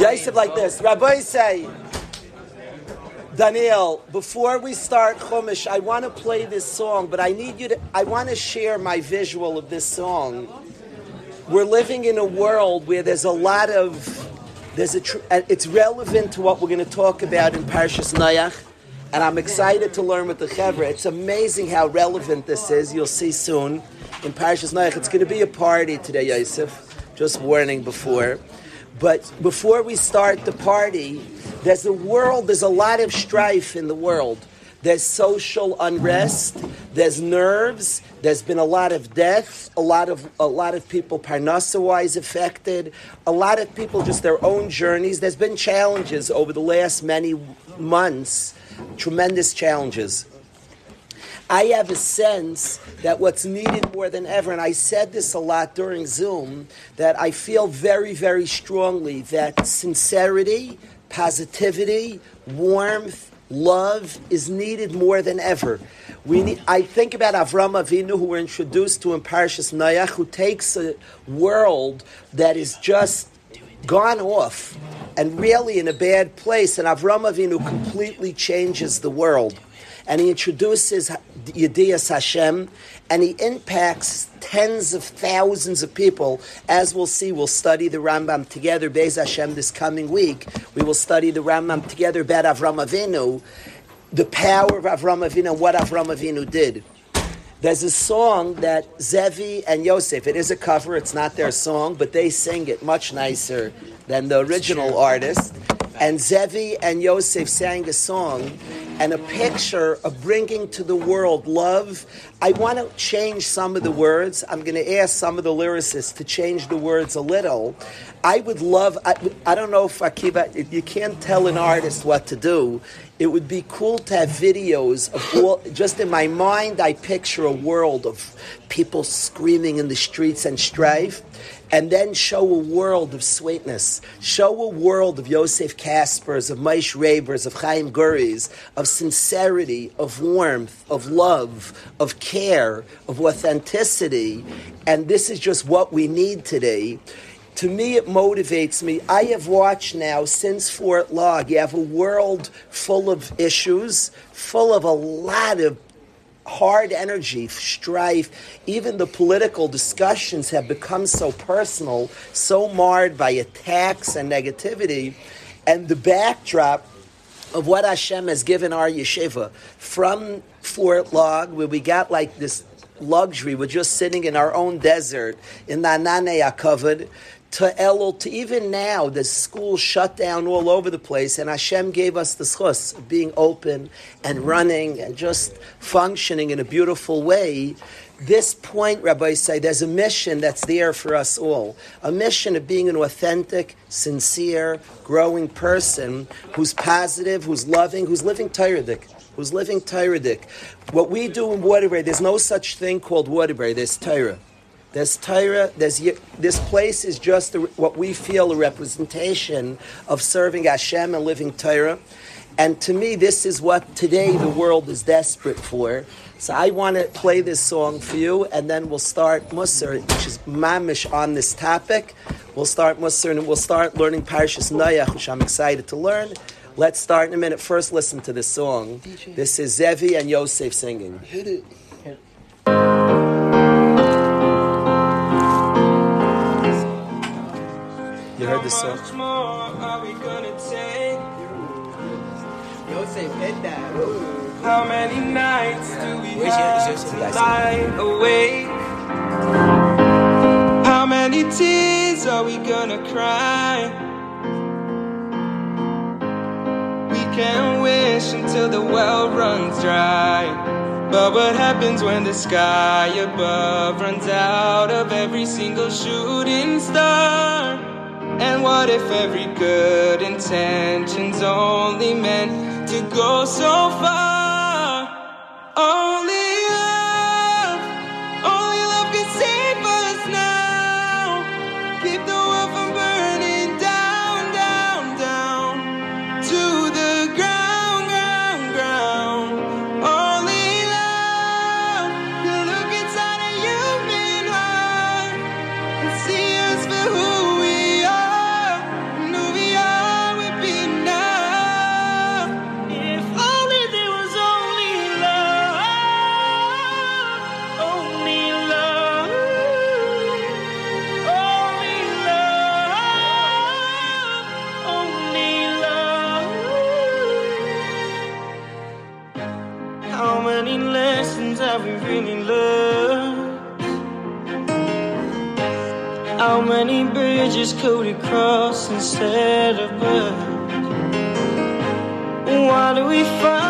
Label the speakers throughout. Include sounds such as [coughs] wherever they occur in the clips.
Speaker 1: Yosef like this. Rabbi say, Daniel, before we start Chumash, I want to play this song, but I need you to, I want to share my visual of this song. We're living in a world where there's a lot of, there's a, it's relevant to what we're going to talk about in Parshas Nayach, and I'm excited to learn with the Chevra. It's amazing how relevant this is. You'll see soon in Parshas Nayach. It's going to be a party today, Yosef. Just warning before. But before we start the party, there's a world, there's a lot of strife in the world. There's social unrest, there's nerves, there's been a lot of death, a lot of a lot of people parnasa-wise affected, a lot of people just their own journeys. There's been challenges over the last many months, tremendous challenges. I have a sense that what's needed more than ever, and I said this a lot during Zoom, that I feel very, very strongly that sincerity, positivity, warmth, love is needed more than ever. We need, I think about Avram Avinu, who we're introduced to in Parashas Nayach, who takes a world that is just gone off and really in a bad place, and Avram Avinu completely changes the world. And he introduces Yediyas Hashem, and he impacts tens of thousands of people. As we'll see, we'll study the Rambam together, Beis Hashem, this coming week. We will study the Rambam together about Avram Avinu, the power of Avram Avinu, what Avram Avinu did. There's a song that Zevi and Yosef, it is a cover, it's not their song, but they sing it much nicer than the original artist. And Zevi and Yosef sang a song and a picture of bringing to the world love. I want to change some of the words. I'm going to ask some of the lyricists to change the words a little. I would love, I, I don't know if Akiva, you can't tell an artist what to do, it would be cool to have videos of all, just in my mind, I picture a world of people screaming in the streets and strife and then show a world of sweetness, show a world of Yosef Kaspers, of Maish Rabers, of Chaim Guris, of sincerity, of warmth, of love, of care, of authenticity. And this is just what we need today. To me, it motivates me. I have watched now since Fort Log, you have a world full of issues, full of a lot of hard energy, strife, even the political discussions have become so personal, so marred by attacks and negativity. And the backdrop of what Hashem has given our yeshiva from Fort Log, where we got like this luxury, we're just sitting in our own desert in the Anane Akavad, to Elul, to even now, the school shut down all over the place, and Hashem gave us the schus of being open and running and just functioning in a beautiful way. This point, Rabbi say, there's a mission that's there for us all. A mission of being an authentic, sincere, growing person who's positive, who's loving, who's living Tyredik who's living Tyredik. What we do in Waterbury, there's no such thing called Waterbury, there's Tyra. There's Torah. There's this place is just a, what we feel a representation of serving Hashem and living Torah. And to me, this is what today the world is desperate for. So I want to play this song for you, and then we'll start Musar, which is mamish on this topic. We'll start Musar, and we'll start learning Parashas Nayach, which I'm excited to learn. Let's start in a minute. First, listen to this song. This is Zevi and Yosef singing.
Speaker 2: Hit it.
Speaker 1: You heard this song?
Speaker 3: Much more are we gonna take?
Speaker 2: Yosef, hit that.
Speaker 3: How many nights do we
Speaker 2: Where's your-
Speaker 3: have to
Speaker 2: your-
Speaker 3: lie awake? How many tears are we gonna cry? We can wish until the well runs dry. But what happens when the sky above runs out of every single shooting star? And what if every good intention's only meant to go so far? Only we
Speaker 2: cross instead of birds? Why do we find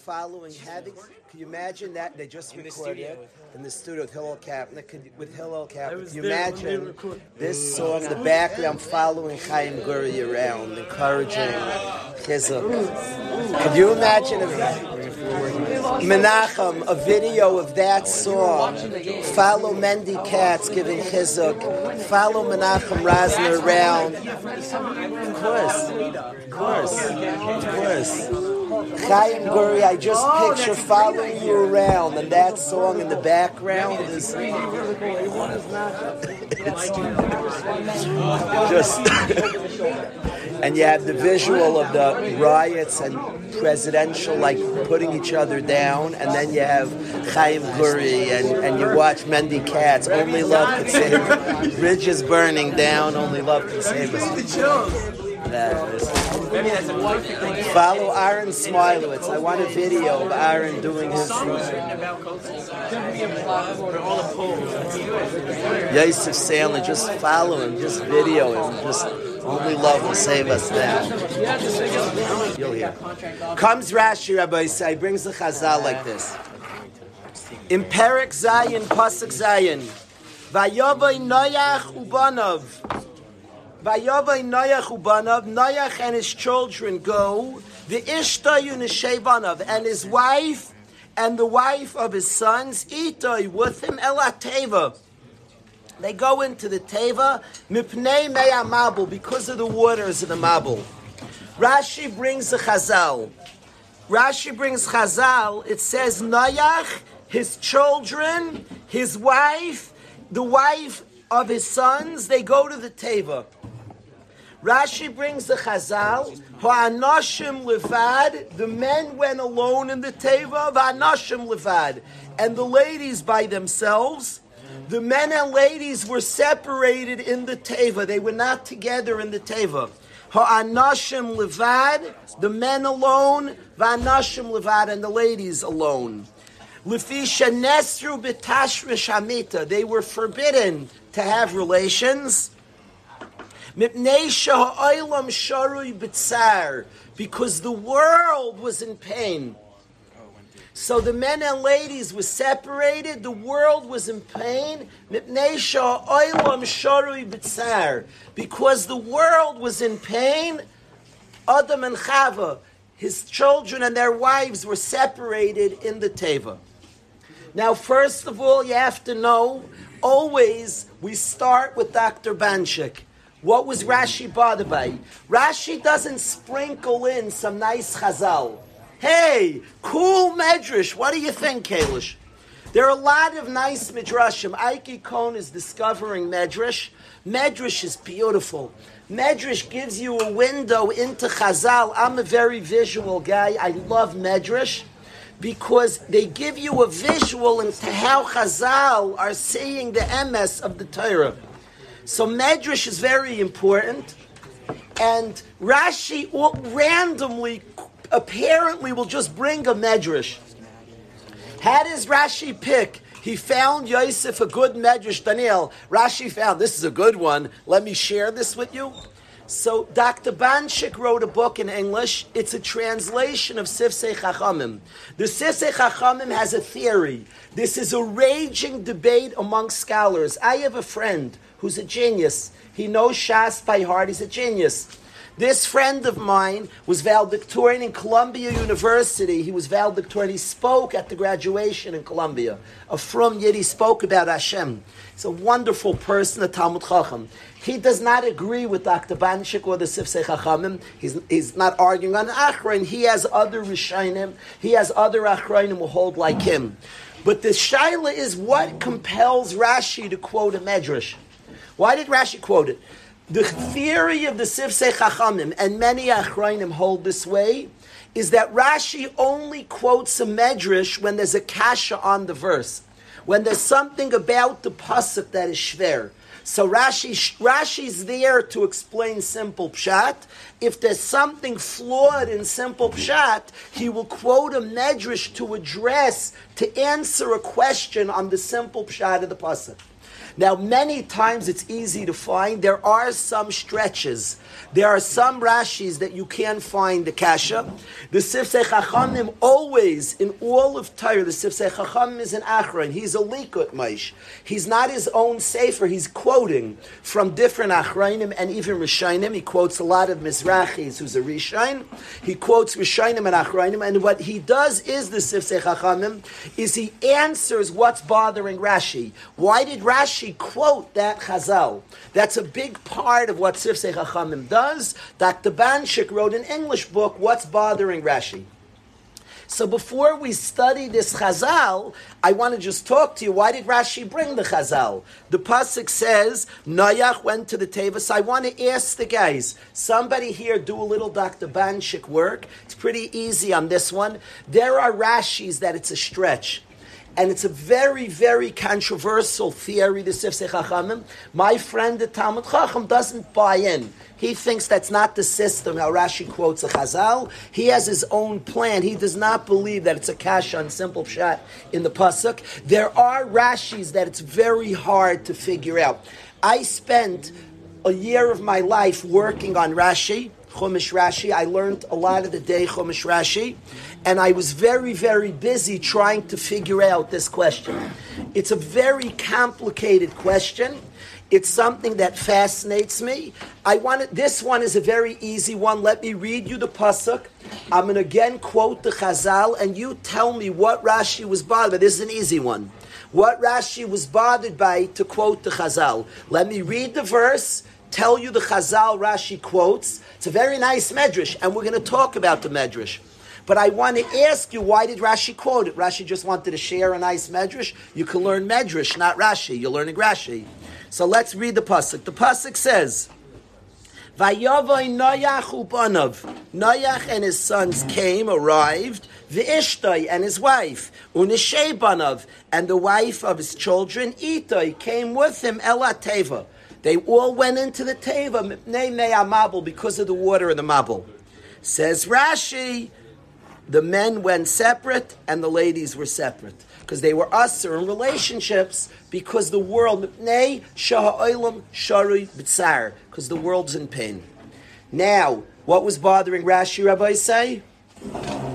Speaker 1: following, having, could you imagine that? They just recorded it in the studio with Hillel Kapnick, could with Hillel Kapnick. Could you imagine this song in the background following Chaim Guri around, encouraging Chizuk? Could you imagine Menachem, a video of that song, follow Mendy Katz giving Chizuk, follow Menachem Rosner around? Of course, of course, of course. Chaim Guri, I just picture following you around, and that song in the background is it's just. [laughs] [laughs] and you have the visual of the riots and presidential, like putting each other down, and then you have Chaim Guri, and, and you watch Mendy Katz. Only love can save. [laughs] Bridges burning down. Only love can save us. That is. Follow Aaron Smilowitz. I want a video of Aaron doing his. Yosef Sandler, just follow him, just video him, just only love will save us now. You'll hear. Comes Rashi Rabbi Say, brings the Chazal like this. In Perik Zayin, Pasuk Zion, Vayovay Noyach Ubanov. Vayavai Noach ubanav, Noach and his children go, the Ishtayu Neshevanav, and his wife and the wife of his sons, Itoi, with him, Elateva. They go into the Teva, Mipnei Mea Mabul, because of the waters of the Mabul. Rashi brings the Chazal. Rashi brings Chazal, it says Noach, his children, his wife, the wife of his sons, they go to the Teva. Rashi brings the Chazal, Ha'anashim levad, the men went alone in the Teva, Ha'anashim levad, and the ladies by themselves. The men and ladies were separated in the Teva, they were not together in the Teva. Ha'anashim levad, the men alone, Va'anashim levad, and the ladies alone. Lefisha nesru b'tashrish hamita, they were forbidden to have relations. Because the world was in pain. So the men and ladies were separated. The world was in pain. Because the world was in pain, Adam and Chava, his children and their wives were separated in the Teva. Now, first of all, you have to know, always we start with Dr. Bonchek. What was Rashi bothered by? Rashi doesn't sprinkle in some nice chazal. Hey, cool medrash. What do you think, Kalish? There are a lot of nice midrashim. Ike Cohn is discovering medrash. Medrash is beautiful. Medrash gives you a window into Chazal. I'm a very visual guy. I love Medrash because they give you a visual into how Chazal are seeing the MS of the Torah. So Medrash is very important, and Rashi randomly, apparently, will just bring a Medrash. How does Rashi pick? He found Yosef a good Medrash. Daniel, Rashi found this is a good one. Let me share this with you. So Dr. Bonchek wrote a book in English. It's a translation of Sifsei Chachamim. The Sifsei Chachamim has a theory. This is a raging debate among scholars. I have a friend who's a genius. He knows Shas by heart. He's a genius. This friend of mine was valedictorian in Columbia University. He was valedictorian. He spoke at the graduation in Columbia. A from Yid, he spoke about Hashem. He's a wonderful person, a Talmud Chacham. He does not agree with Dr. Bonchek or the Sifsei Chachamim. He's, he's not arguing on Achrain. He has other Rishainim. He has other Achrainim who hold like him. But the Shaila is what compels Rashi to quote a Medrash. Why did Rashi quote it? The theory of the Sifsei Chachamim, and many Achrainim hold this way, is that Rashi only quotes a Medrash when there's a kasha on the verse. When there's something about the pasuk that is shver. So Rashi, Rashi's there to explain simple pshat. If there's something flawed in simple pshat, he will quote a medrash to address, to answer a question on the simple pshat of the pasuk. Now, many times it's easy to find. There are some stretches. There are some Rashis that you can find the Kasha. The Sifsei Chachamim always, in all of Torah, the Sifsei Chachamim is an Achron. He's a Likut Maish. He's not his own Sefer. He's quoting from different Achrayim and even Rishainim. He quotes a lot of Mizrachis who's a Rishain. He quotes Rishainim and Achrayim. And what he does is the Sifsei Chachamim, is he answers what's bothering Rashi. Why did Rashi Rashi quote that Chazal. That's a big part of what Sifsei Chachamim does. Dr. Bonchek wrote an English book, What's Bothering Rashi? So before we study this Chazal, I want to just talk to you. Why did Rashi bring the Chazal? The pasuk says Noach went to the Teva. So I want to ask the guys. Somebody here do a little Dr. Bonchek work. It's pretty easy on this one. There are Rashis that it's a stretch and it's a very, very controversial theory, the Sifsei Chachamim. My friend, the Talmud Chacham, doesn't buy in. He thinks that's not the system, how Rashi quotes a Chazal. He has his own plan. He does not believe that it's a kash on simple shot in the Pasuk. There are Rashis that it's very hard to figure out. I spent a year of my life working on Rashi, Chumash Rashi. I learned a lot of the day Chumash Rashi and I was very, very busy trying to figure out this question. It's a very complicated question. It's something that fascinates me. I want this one is a very easy one. Let me read you the pasuk. I'm going to again quote the Chazal, and you tell me what Rashi was bothered by. This is an easy one. What Rashi was bothered by to quote the Chazal. Let me read the verse. Tell you the Chazal Rashi quotes. It's a very nice medrash, and we're going to talk about the medrash. But I want to ask you, why did Rashi quote it? Rashi just wanted to share a nice medrash. You can learn medrash, not Rashi. You're learning Rashi. So let's read the pasuk. The pasuk says, "Vayavoy Noach upanav." Noach and his sons came, arrived. V'ishtoi and his wife, unishay banav, and the wife of his children, Itoi, came with him. Elateva. They all went into the teva, mabul, because of the water in the mabul. Says Rashi, the men went separate and the ladies were separate because they were usher in relationships because the world Nay, Sha'i Lum Sharu, Btsar, because the world's in pain. Now, what was bothering Rashi Rabbi say?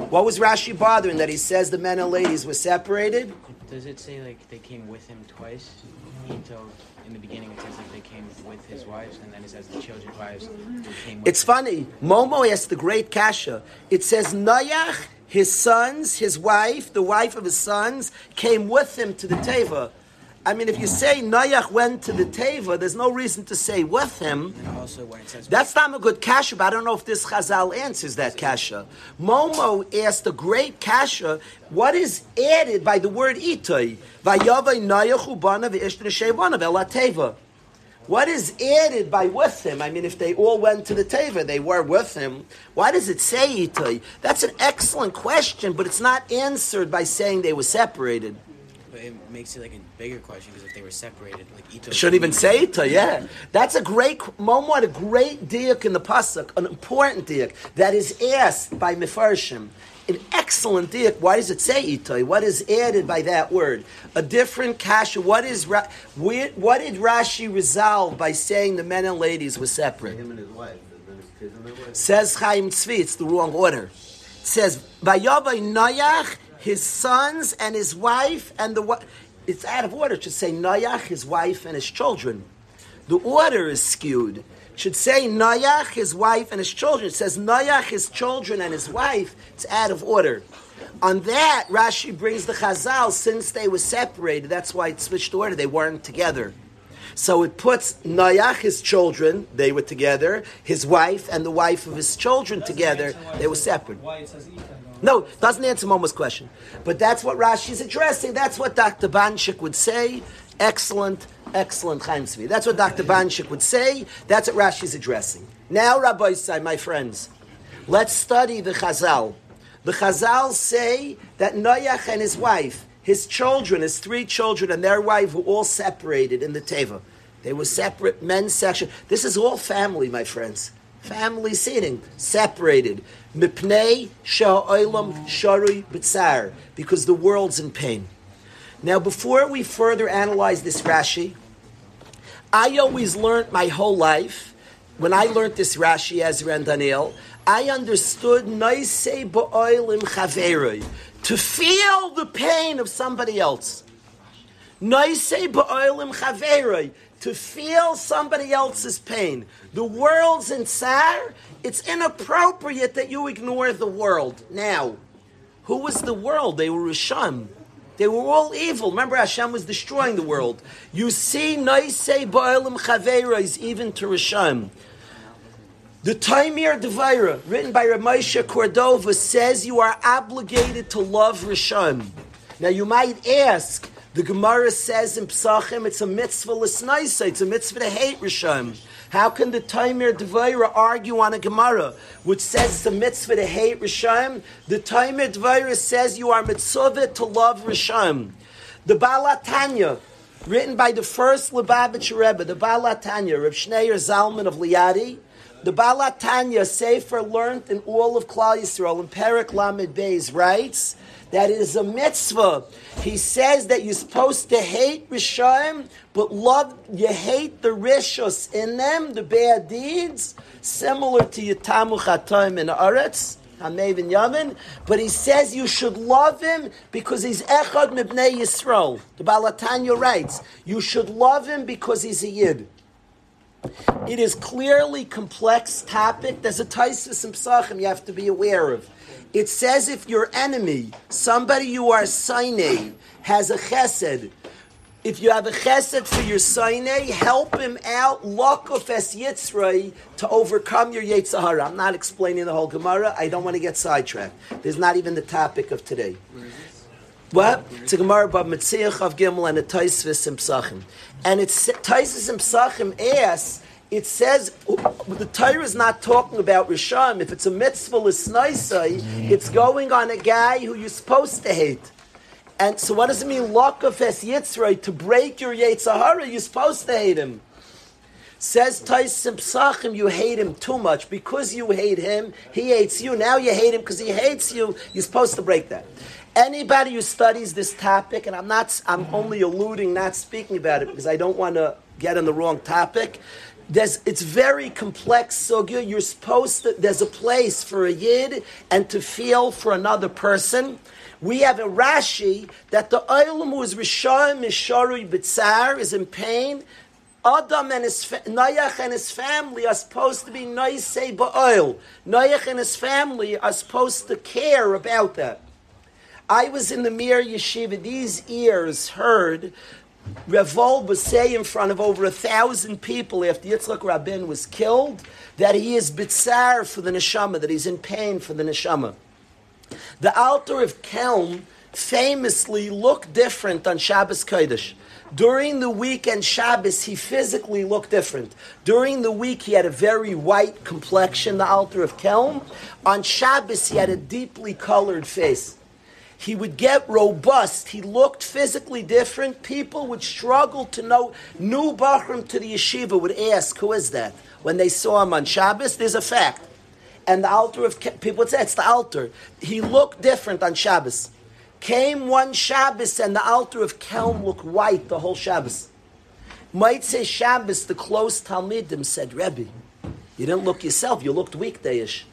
Speaker 1: What was Rashi bothering that he says the men and ladies were separated?
Speaker 4: Does it say like they came with him twice? Ito, in the beginning, it says like they came with his wives, and then it says the children's wives came with
Speaker 1: It's
Speaker 4: him.
Speaker 1: funny. Momo asked the great kasha. It says Noach, his sons, his wife, the wife of his sons, came with him to the Teva. I mean, if you say Noach went to the Teva, there's no reason to say with him. That's not a good kasha, but I don't know if this Chazal answers that kasha. Momo asked a great kasha, what is added by the word Teva. What is added by with him? I mean, if they all went to the Teva, they were with him. Why does it say Itoi? That's an excellent question, but it's not answered by saying they were separated.
Speaker 4: But it makes it like a bigger question because if they were separated, like Ito
Speaker 1: shouldn't even say Itoi, yeah. That's a great, Momo had a great diak in the Pasuk, an important diak, that is asked by Mefarshim. An excellent diak. Why does it say Itoi? What is added by that word? A different kasha. What is Ra- where, what did Rashi resolve by saying the men and ladies were separate?
Speaker 5: Him and his wife, and then his kids and their wife.
Speaker 1: Says Chaim Tzvi, it's the wrong order. It says, Vayavai Noach, his sons and his wife, and the It's out of order. It should say Noach, his wife, and his children. The order is skewed. It should say Noach, his wife, and his children. It says Noach, his children, and his wife. It's out of order. On that, Rashi brings the Chazal, since they were separated, that's why it switched order. They weren't together. So it puts Noach, his children, they were together, his wife and the wife of his children together, they were separate.
Speaker 6: Why it says Ita?
Speaker 1: No, doesn't answer Momo's question. But that's what Rashi's addressing. That's what Dr. Bonchek would say. Excellent, excellent Chaim Tzvi. That's what Dr. Bonchek would say. That's what Rashi's addressing. Now, Rabbi Isai, my friends, let's study the Chazal. The Chazal say that Noach and his wife, his children, his three children, and their wife were all separated in the Teva. They were separate men's section. This is all family, my friends. Family sitting, separated. Mipnei sha'olam sharui b'tzar, because the world's in pain. Now, before we further analyze this Rashi, I always learned my whole life, when I learned this Rashi, Ezra and Daniel, I understood noisei ba'olim chaveroi, to feel the pain of somebody else. Noisei ba'olim chaveroi, to feel somebody else's pain. The world's in tsar, it's inappropriate that you ignore the world. Now, who was the world? They were Rishon. They were all evil. Remember, Hashem was destroying the world. You see, Noisei Ba'elim Chaveros, even to Rishon. The Taimir Devaira, written by Ramesha Cordova, says you are obligated to love Rishon. Now, you might ask, the Gemara says in Psachim, it's a mitzvah l'snaisa, it's a mitzvah to hate Rishon. How can the Taimir Devaira argue on a Gemara which says it's a mitzvah to hate Rishon? The Taimir Devaira says you are mitzvah to love Rishon. The Balatanya, written by the first Lubavitch Rebbe, the Balatanya, Reb Schneier Zalman of Liadi, the Balatanya Sefer learned in all of Klal Yisrael in Perik Lamed Beis writes that is a mitzvah. He says that you're supposed to hate Rishayim, but love you hate the rishos in them, the bad deeds, similar to Yitamu Chatoim in Aretz. Hamev Yamin, but he says you should love him because he's Echad Mibnei Yisrael. The Balatanya writes, you should love him because he's a Yid. It is clearly complex topic. There's a Taisus and Psachim you have to be aware of. It says if your enemy, somebody you are Sinai, has a chesed, if you have a chesed for your Sinai, help him out, lokuf es yitzray, to overcome your Yetzirah. I'm not explaining the whole Gemara. I don't want to get sidetracked. There's not even the topic of today. What? It's a Gemara about Metziach of Gimel and a Taisvis and Psachim. And it's Taisvis and Psachim asks, it says the Torah is not talking about Rishon. If it's a mitzvah l'snaisai, mm. it's going on a guy who you're supposed to hate. And so what does it mean, lokaf es yitzray, to break your Yetzirah, you're supposed to hate him. Says Taisim Psachim, you hate him too much. Because you hate him, he hates you. Now you hate him because he hates you. You're supposed to break that. Anybody who studies this topic, and I'm not, I'm only alluding, not speaking about it because I don't want to get on the wrong topic. There's it's very complex sugya. You're supposed to there's a place for a yid and to feel for another person. We have a Rashi that the oilam who is rishayim misharui b'tzar is in pain. Adam and his Noach and his family are supposed to be noisei ba'oil. Noach and his family are supposed to care about that. I was in the Mir Yeshiva. These ears heard Revol was say in front of over a thousand people after Yitzchak Rabin was killed that he is bitzar for the neshama, that he's in pain for the neshama. The Alter of Kelm famously looked different on Shabbos Kodesh. During the week and Shabbos, he physically looked different. During the week, he had a very white complexion, the Alter of Kelm. On Shabbos, he had a deeply colored face. He would get robust. He looked physically different. People would struggle to know. New Bachram to the yeshiva would ask, Who is that? When they saw him on Shabbos, there's a fact. And the altar of people would say, It's the Alter. He looked different on Shabbos. Came one Shabbos and the Alter of Kelm looked white the whole Shabbos. Might say Shabbos, the close Talmidim said, Rebbe, you didn't look yourself, you looked weekdayish.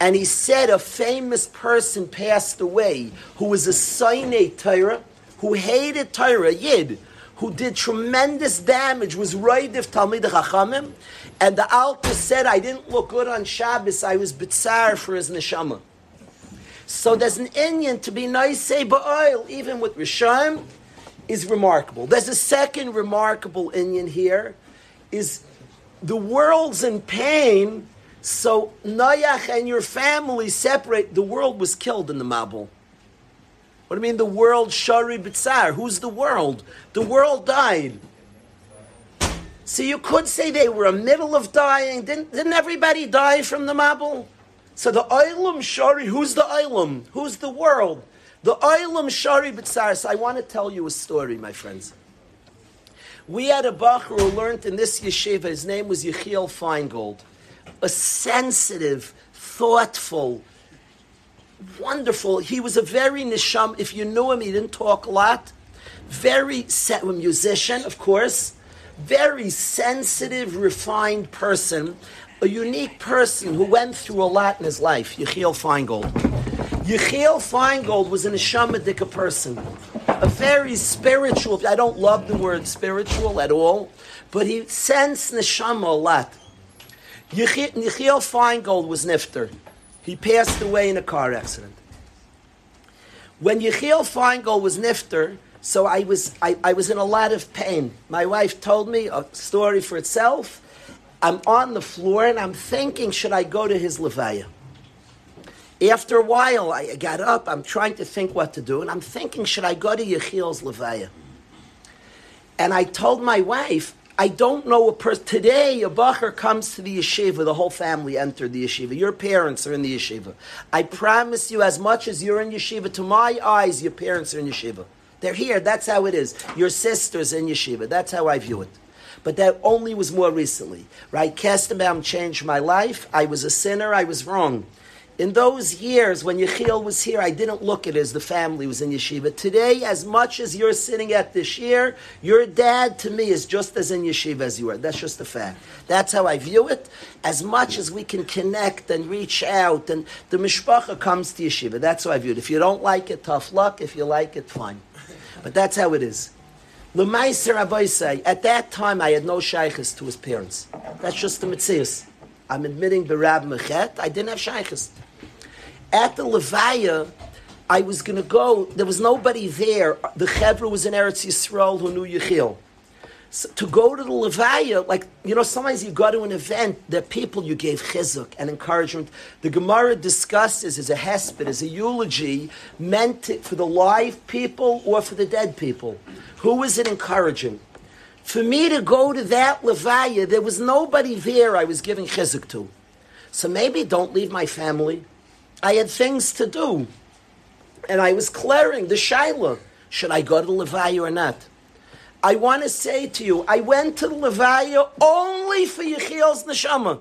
Speaker 1: And he said a famous person passed away who was a Sinai Torah, who hated Torah, Yid, who did tremendous damage, was Raidiv Talmid Chachamim, and the Alter said, I didn't look good on Shabbos, I was bitzar for his neshama. So there's an Indian to be nice say, ba'oil, even with Rishon, is remarkable. There's a second remarkable Indian here, is the world's in pain, so Noach and your family separate. The world was killed in the Mabul. What do you mean the world Shari Bitzar? Who's the world? The world died. So you could say they were in the middle of dying. Didn't, didn't everybody die from the Mabul? So the Oilam Shari, who's the Oilam? Who's the world? The Oilam Shari Bitzar. So I want to tell you a story, my friends. We had a Bachar who learned in this yeshiva, his name was Yechiel Feingold. A sensitive, thoughtful, wonderful. He was a very nisham. If you knew him, he didn't talk a lot. Very set, musician, of course. Very sensitive, refined person. A unique person who went through a lot in his life. Yechiel Feingold. Yechiel Feingold was an Neshamadika person. A very spiritual, I don't love the word spiritual at all, but he sensed Neshama a lot. Yechiel Feingold was Nifter. He passed away in a car accident. When Yechiel Feingold was Nifter, so I was, I, I was in a lot of pain. My wife told me a story for itself. I'm on the floor and I'm thinking, should I go to his Levaya? After a while, I got up. I'm trying to think what to do, and I'm thinking, should I go to Yechiel's Levaya? And I told my wife, I don't know a person. Today, a bacher comes to the yeshiva, the whole family entered the yeshiva. Your parents are in the yeshiva. I promise you, as much as you're in yeshiva, to my eyes, your parents are in yeshiva. They're here. That's how it is. Your sister's in yeshiva. That's how I view it. But that only was more recently. Right? Kestenbaum changed my life. I was a sinner. I was wrong. In those years when Yechiel was here, I didn't look at it as the family was in yeshiva. Today, as much as you're sitting at this year, your dad to me is just as in yeshiva as you are. That's just a fact. That's how I view it. As much as we can connect and reach out, and the mishpacha comes to yeshiva. That's how I view it. If you don't like it, tough luck. If you like it, fine. But that's how it is. Lemaiser Abaisai, at that time I had no shaykhs to his parents. That's just the mitzvahs. I'm admitting Barab Mechet, I didn't have shaykhs. At the Levaya, I was going to go, there was nobody there. The Chevra was in Eretz Yisrael who knew Yechiel. So to go to the Levaya, like, you know, sometimes you go to an event, are people you gave chizuk and encouragement. The Gemara discusses as a hesped, as a eulogy, meant to, for the live people or for the dead people. Who was it encouraging? For me to go to that Levaya, there was nobody there I was giving chizuk to. So maybe don't leave my family. I had things to do. And I was clearing the Shiloh. Should I go to the Levaya or not? I want to say to you, I went to the Levaya only for Yechiel's neshama.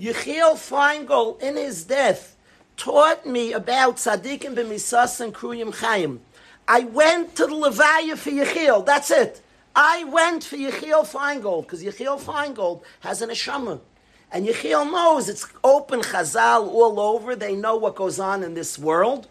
Speaker 1: Yechiel Feingold, in his death, taught me about tzaddikim b'misas and kruyim chayim. I went to the Levaya for Yechiel. That's it. I went for Yechiel Feingold because Yechiel Feingold has an neshama. And Yechiel knows it's open chazal all over. They know what goes on in this world.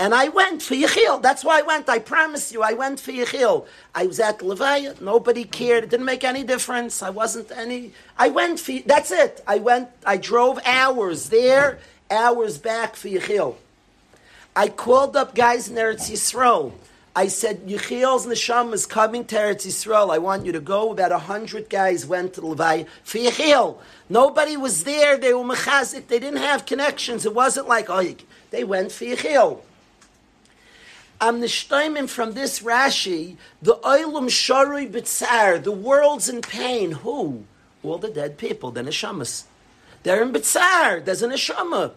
Speaker 1: And I went for Yechiel. That's why I went. I promise you, I went for Yechiel. I was at Levaya. Nobody cared. It didn't make any difference. I wasn't any. I went for. That's it. I went. I drove hours there, hours back for Yechiel. I called up guys in Eretz Yisrael. I said, Yechiel's neshama is coming to Eretz Yisrael. I want you to go. About a hundred guys went to Levaya for Yechiel. Nobody was there. They were mechazik. They didn't have connections. It wasn't like, oh, they went for Yechiel. I'm nishtoimim from this Rashi, the oilum sharui bitzar, the world's in pain. Who? All the dead people, the neshamas. They're in bitzar, there's a neshama.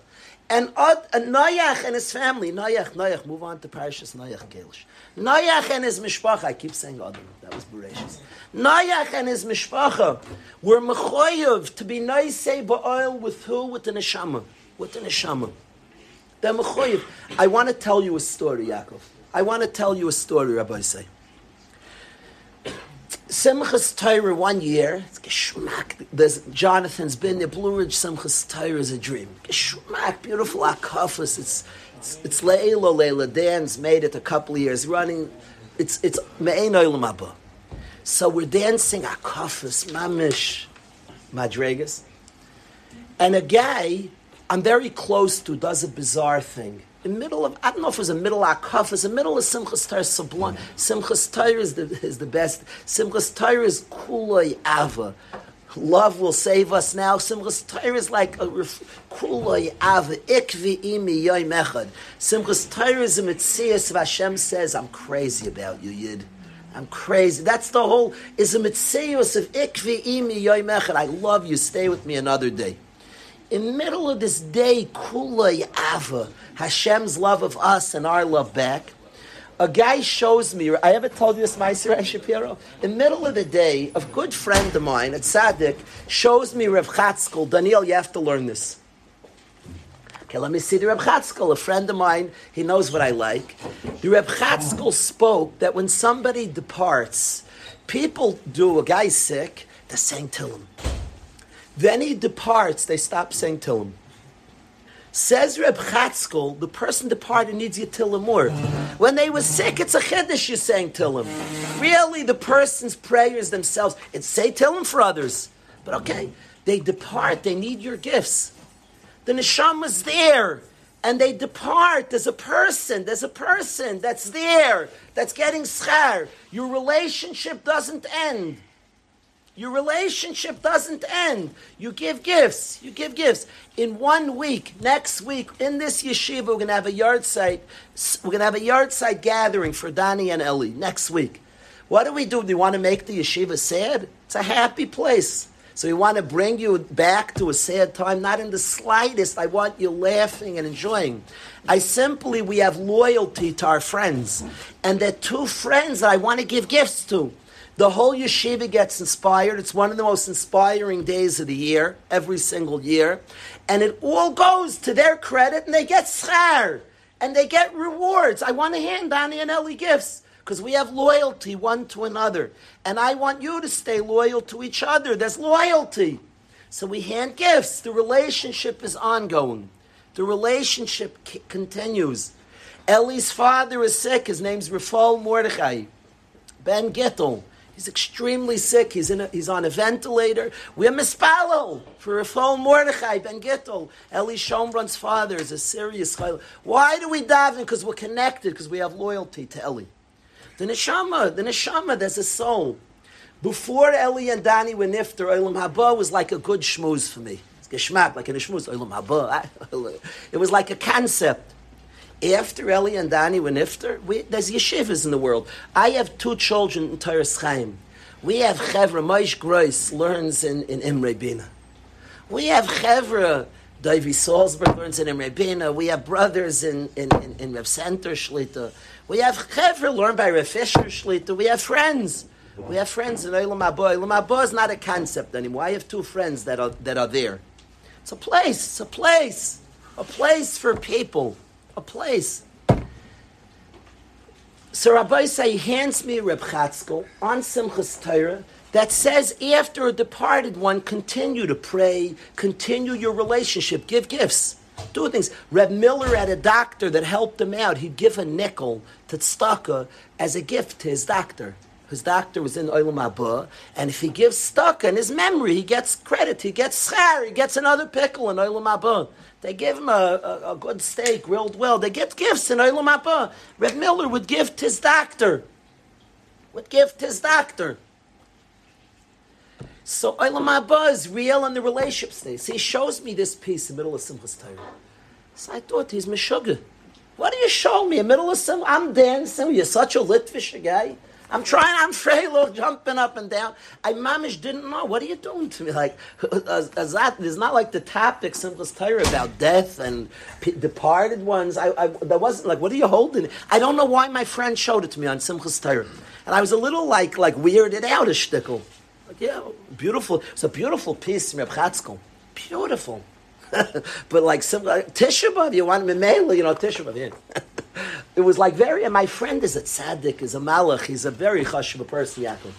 Speaker 1: And Od, and and his family, Noach, Noach, move on to Parashas Noach Gelish. Noach and his mishpacha, I keep saying Adam, that was Bereshis. Noach and his mishpacha were mechoyev to be noisei ba'oil with who? With the neshama. With the neshama. They're mechoyev. I want to tell you a story, Yaakov. I want to tell you a story, Rabbi say. Simchas Torah one year, it's geschmack. There's Jonathan's been there. Blue Ridge Simchas Torah is a dream. Geschmack, beautiful akafas. It's it's it's Leila Leila. Dan's made it a couple of years running. It's it's me'ein olam haba. So we're dancing akafas, mamish, madregas. And a guy I'm very close to does a bizarre thing. In the middle of, I don't know if it was a middle Akaf, it's the middle of Simchas Torah sublime. Mm. Simchas Torah is the, is the best. Simchas Torah is kuloi ava. Love will save us now. Simchas Torah is like a kuloi ava. Ikvi imi yoy mechad. Simchas Torah is a mitzias of Hashem says, I'm crazy about you, Yid. I'm crazy. That's the whole, is a mitzias of ikvi imi yoy mechad. I love you. Stay with me another day in the middle of this day, Kula Ava, Hashem's love of us and our love back, a guy shows me, I ever told you this, Meiser Shapiro? In the middle of the day, a good friend of mine, a tzaddik, shows me Rav Chatzkel. Daniel, you have to learn this. Okay, let me see the Reb Chatzkel, a friend of mine, he knows what I like. The Reb Chatzkel spoke that when somebody departs, people do, a guy's sick, they're saying Tillim. Then he departs, they stop saying Tillim. Says Reb Chatzkel, the person departed needs you Tillim more. When they were sick, it's a chiddush you're saying Tillim. Really, the person's prayers themselves, it's say Tillim for others. But okay, they depart, they need your gifts. The neshama's there, and they depart. There's a person, there's a person that's there, that's getting schar. Your relationship doesn't end. Your relationship doesn't end. You give gifts. You give gifts. In one week, next week, in this yeshiva, we're going to have a yard site. We're going to have a yard site gathering for Danny and Ellie next week. What do we do? Do we want to make the yeshiva sad? It's a happy place. So we want to bring you back to a sad time, not in the slightest. I want you laughing and enjoying. I simply, we have loyalty to our friends. And they're two friends that I want to give gifts to. The whole yeshiva gets inspired. It's one of the most inspiring days of the year, every single year. And it all goes to their credit, and they get schar, and they get rewards. I want to hand Danny and Ellie gifts because we have loyalty one to another. And I want you to stay loyal to each other. There's loyalty. So we hand gifts. The relationship is ongoing, the relationship c- continues. Ellie's father is sick. His name's Rafal Mordechai. Ben Gittel. He's extremely sick. He's, in a, he's on a ventilator. We're mispalel for a Rafal Mordechai Ben Gittel. Eli Shomron's father is a serious chayil. Why do we daven? Because we're connected. Because we have loyalty to Eli. The neshama, the neshama, there's a soul. Before Eli and Danny were nifter, Olam Haba was like a good shmooze for me. It's geschmack, like a shmooze, Olam Haba. [laughs] It was like a concept. After Eli and Danny were nifter, we, there's yeshivas in the world. I have two children in Toras Chaim. We have Chevra, Moshe Gross learns in, in Imre Bina. We have Chevra, Davy Salzberg learns in Imre Bina. We have brothers in, in, in, in Rev Center Shlita. We have Chevra learned by Rev Fisher Shlita. We have friends. We have friends in Olam Haba. Olam Haba is not a concept anymore. I have two friends that are, that are there. It's a place. It's a place. A place for people. A place. So Rabbi say hands me Reb Chatzkel on Simchas Torah that says after a departed one, continue to pray, continue your relationship, give gifts, do things. Reb Miller had a doctor that helped him out. He'd give a nickel to tzedakah as a gift to his doctor. His doctor was in Olam Haba, and if he gives tzedakah in his memory, he gets credit. He gets schar. He gets another pickle in Olam Haba. They give him a, a, a good steak, grilled well. They get gifts in Olam Haba. Reb Miller would give his doctor. Would give his doctor. So Olam Haba is real in the relationship state. So he shows me this piece in the middle of Simchas Torah. So I thought he's Meshuggah. What do you show me in the middle of Simchas? I'm dancing. You're such a Litvish guy. I'm trying, I'm frail, jumping up and down. I mamish didn't know. What are you doing to me? Like, uh, uh, as, as that, it's not like the topic, Simchas Torah, about death and p- departed ones. I, I, that wasn't like, what are you holding? I don't know why my friend showed it to me on Simchas Torah. And I was a little like, like weirded out a shtickle. Like, yeah, beautiful. It's a beautiful piece from Reb. Beautiful. [laughs] but like some like, Tisha B'av, you want Mimela, you know Tisha B'av. Yeah. [laughs] it was like very. And my friend is a tzaddik, is a malach. He's a very chashuv person, Yaakov.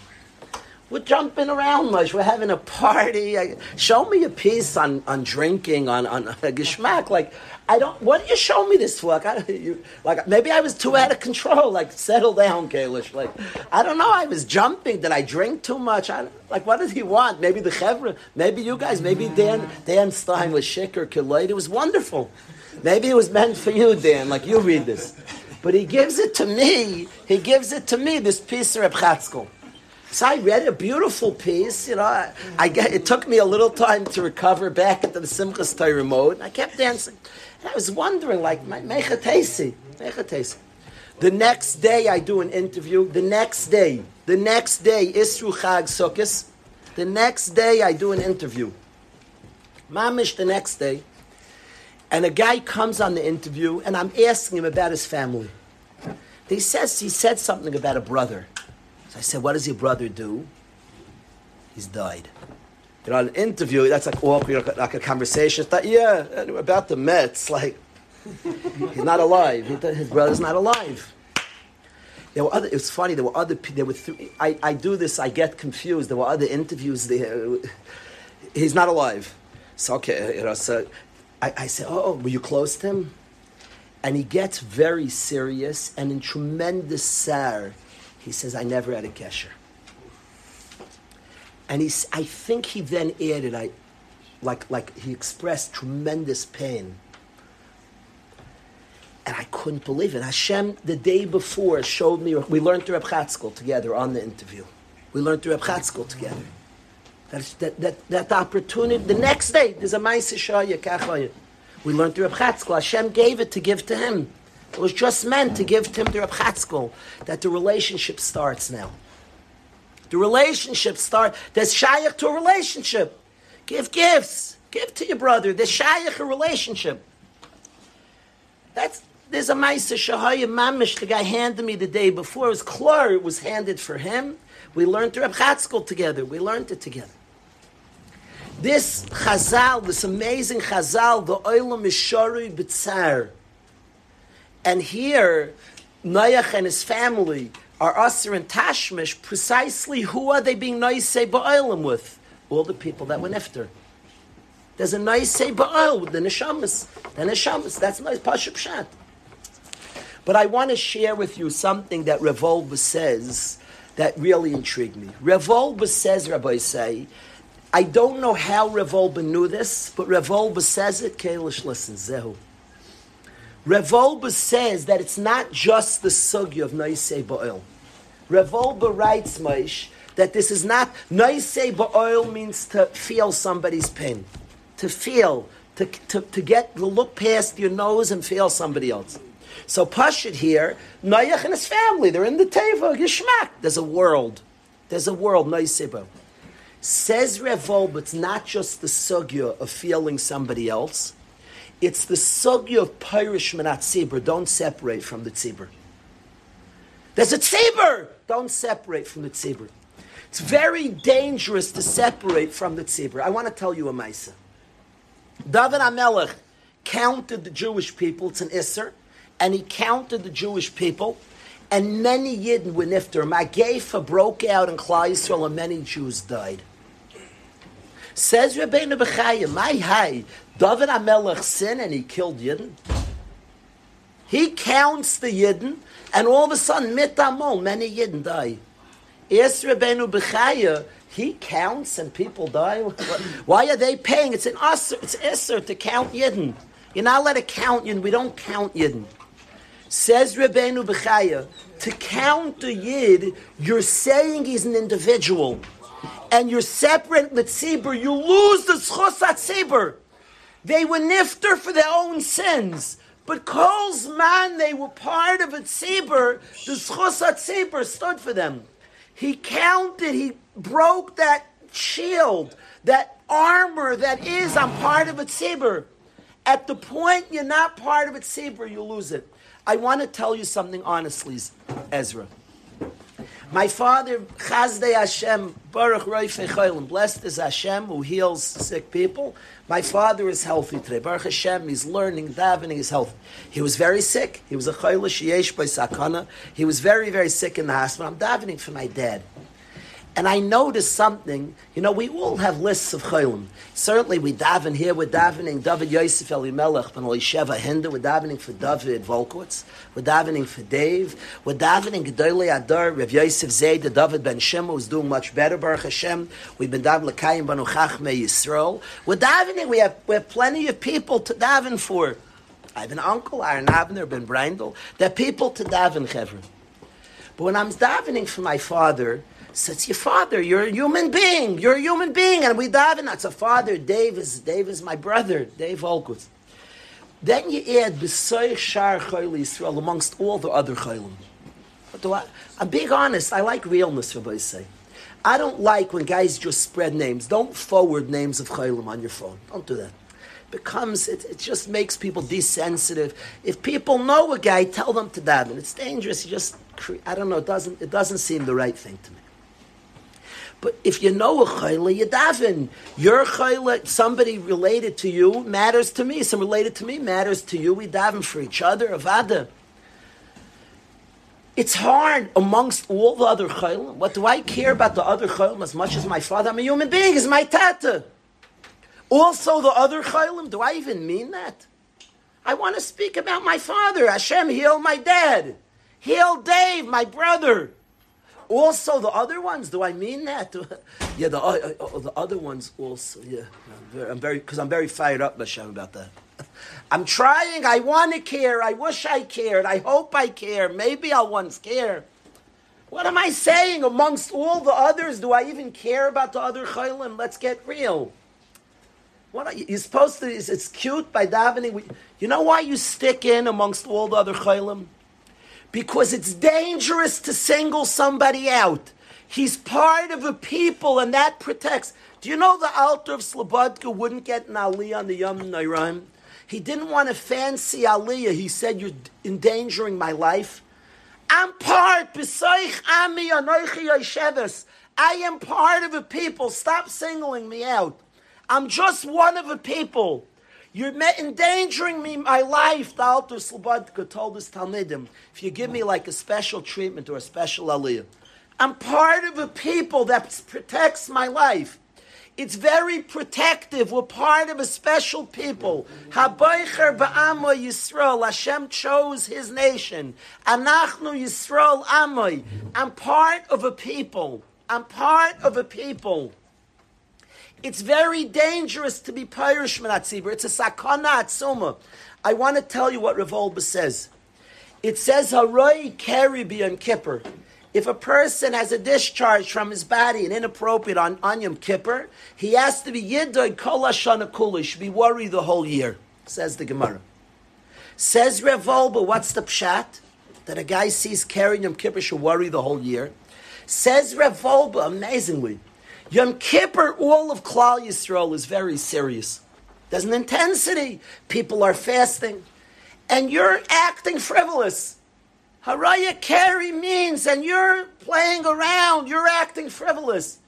Speaker 1: We're jumping around much. We're having a party. I, show me a piece on, on drinking, on on [laughs] uh, geschmack. Like I don't. What do you show me this for? Like, I, you, like maybe I was too out of control. Like settle down, Kalish. Like I don't know. I was jumping. Did I drink too much? I, like what did he want? Maybe the chevra. Maybe you guys. Maybe Dan Dan Stein was sick or killayed. It was wonderful. Maybe it was meant for you, Dan. Like you read this. But he gives it to me. He gives it to me. This piece of Reb Chatzkel. So I read a beautiful piece, you know. I, get, it took me a little time to recover back into the Simchas Torah mode, and I kept dancing. And I was wondering, like, mechatesi, mechatesi. The next day I do an interview. The next day, the next day, Isru Chag Sukkos. The next day I do an interview. Mamish the next day. And a guy comes on the interview, and I'm asking him about his family. He says he said something about a brother. So I said, "What does your brother do?" He's died. You know, an interview that's like awkward, like a conversation. Like, yeah, about the Mets. [laughs] Like, he's not alive. His brother's not alive. There were other. It was funny. There were other. There were. Three, I, I do this. I get confused. There were other interviews there. [laughs] He's not alive. So okay, you know. So I, I said, "Oh, oh were you close to him?" And he gets very serious and in tremendous sorrow. He says, "I never had a kesher." And he's, I think he then added, I, like, like he expressed tremendous pain. And I couldn't believe it. Hashem, the day before, showed me, we learned through Reb together on the interview. We learned through Reb together. That, that, that, that opportunity, the next day, there's a Maisa Shaya, Kachaya. We learned through Reb. Hashem gave it to give to him. It was just meant to give to him to Reb Chatzkel, that the relationship starts now. The relationship start. There's shaykh to a relationship. Give gifts. Give to your brother. There's shaykh a relationship. That's there's a Maisa Shahaya Mamish. The guy handed me the day before. It was clear. It was handed for him. We learned Reb Chatzkel together. We learned it together. This Chazal, this amazing Chazal, the Olam Mishari B'tzar. And here, Noach and his family are Aser and Tashmish. Precisely who are they being Noisei Ba'olam with? All the people that went after. There's a Noisei Ba'ol with the Neshamas. The Neshamas, that's nice, Pashup Shat. But I want to share with you something that Reb Wolbe says that really intrigued me. Reb Wolbe says, Rabbi say, I don't know how Reb Wolbe knew this, but Reb Wolbe says it. Kalish, listen, Zehu. Reb Wolbe says that it's not just the sugya of Noisei Ba'il. Reb Wolbe writes, Maish, that this is not, Noisei Ba'il means to feel somebody's pain. To feel, to, to, to get, to look past your nose and feel somebody else. So Pashit here, Noach and his family, they're in the Teva, Gishmak. There's a world. There's a world, Noisei Ba'il. Says Reb Wolbe, it's not just the sugya of feeling somebody else, it's the sugya of Pirish Manat Tzibur. Don't separate from the Tzibur. There's a Tzibur! Don't separate from the Tzibur. It's very dangerous to separate from the Tzibur. I want to tell you a Maisa. David HaMelech counted the Jewish people, it's an Isser, and he counted the Jewish people, and many Yidden were nifter. Magefa broke out in Klal Yisrael, and many Jews died. Says Rabbeinu Bechaya, my high, David HaMelech sinned and he killed Yidden. He counts the Yidden, and all of a sudden, mitamol, many Yidden die. Yes, Rabbeinu Bechaya, he counts and people die. [laughs] Why are they paying? It's an usr, it's isser to count Yidden. You're not allowed to count Yidden. We don't count Yidden. Says Rabbeinu Bechaya, to count a Yid, you're saying he's an individual. And you're separate with Tzibur, you lose the schos Tzibur. They were nifter for their own sins. But Kol's man, they were part of a tzibur. The schos tzibur stood for them. He counted. He broke that shield, that armor that is. I'm part of a tzibur. At the point you're not part of a tzibur, you lose it. I want to tell you something honestly, Ezra. My father, Chazdei Hashem, Baruch Roifei Cholim, blessed is Hashem who heals sick people. My father is healthy today. Baruch Hashem, he's learning, davening, he's healthy. He was very sick. He was a Choilish Yesh by Sakana. He was very, very sick in the hospital. I'm davening for my dad. And I noticed something. You know, we all have lists of chaylim. Certainly, we daven here. We're davening David Yosef Elimelech ben Elisheva Hinder. We're davening for David Volkowitz. We're davening for Dave. We're davening Gedolei Adar Rav Yosef Zayd, David ben Shimon, who's doing much better. Baruch Hashem. We've been davening Lekayim Banu Chachmei Yisrael. We're davening. We have we have plenty of people to daven for. I have an uncle, Aaron Abner, Ben Brindle. There are people to daven, Chevron. But when I'm davening for my father, says your father. You're a human being. You're a human being, and we daven. That's a father. Dave is Dave is my brother. Dave Holkutz. Then you add b'soy shar chayli Yisrael amongst all the other chaylim. Do I? I'm being honest. I like realness. Rabbi say. I don't like when guys just spread names. Don't forward names of chaylim on your phone. Don't do that. Becomes it, it just makes people desensitive. If people know a guy, tell them to daven. It's dangerous. You just I don't know. It doesn't it doesn't seem the right thing to me. But if you know a chayla, you daven. Your chayla, somebody related to you, matters to me. Some related to me matters to you. We daven for each other, avada. It's hard amongst all the other chayla. What do I care about the other chaylim as much as my father? I'm a human being. Is my tata. Also, the other chaylim. Do I even mean that? I want to speak about my father. Hashem, heal my dad. Heal Dave, my brother. Also, the other ones. Do I mean that? [laughs] yeah, the uh, uh, the other ones also. Yeah, I'm very because I'm very fired up, Hashem, about that. [laughs] I'm trying. I want to care. I wish I cared. I hope I care. Maybe I'll once care. What am I saying? Amongst all the others, do I even care about the other chaylim? Let's get real. What are you, you're supposed to? It's, it's cute by davening. We, you know why you stick in amongst all the other chaylim? Because it's dangerous to single somebody out. He's part of a people, and that protects. Do you know the Alter of Slobodka wouldn't get an aliyah on the Yom Nairaim? He didn't want a fancy aliyah. He said, You're endangering my life. I'm part, Ami. I am part of a people. Stop singling me out. I'm just one of a people. You're endangering me, my life. The Alter Slobodka told his Talmidim, if you give me like a special treatment or a special aliyah, I'm part of a people that protects my life. It's very protective. We're part of a special people. Habaycher ba'amo Yisrael. Hashem chose His nation. Anachnu Yisrael amoy. I'm part of a people. I'm part of a people. It's very dangerous to be Pirish Minatzibur. It's a sakana atzuma. I want to tell you what Reb Wolbe says. It says, Haroi carry beyond Kippur. If a person has a discharge from his body, an inappropriate on, on Yom Kippur, he has to be Yiddoy Kol Hashana Kula, should be worried the whole year, says the Gemara. Says Reb Wolbe, what's the pshat? That a guy sees carrying Yom Kippur should worry the whole year. Says Reb Wolbe, amazingly, Yom Kippur, all of Klal Yisrael is very serious. There's an intensity. People are fasting. And you're acting frivolous. Haraya carry means, and you're playing around, you're acting frivolous.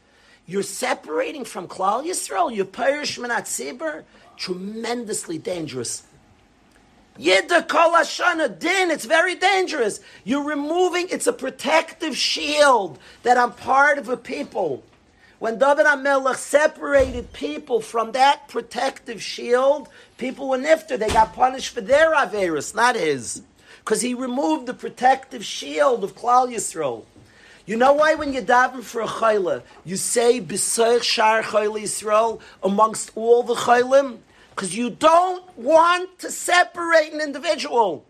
Speaker 1: You're separating from Klal Yisrael, you're Pirish Menat Sibur, tremendously dangerous. Yidda kol din. It's very dangerous. You're removing. It's a protective shield that I'm part of a people. When David HaMelech separated people from that protective shield, people were nifter. They got punished for their averus, not his, because he removed the protective shield of Klal Yisrael. You know why when you daven for a chayla, you say b'soich shar chayla Yisrael amongst all the chaylim? Because you don't want to separate an individual.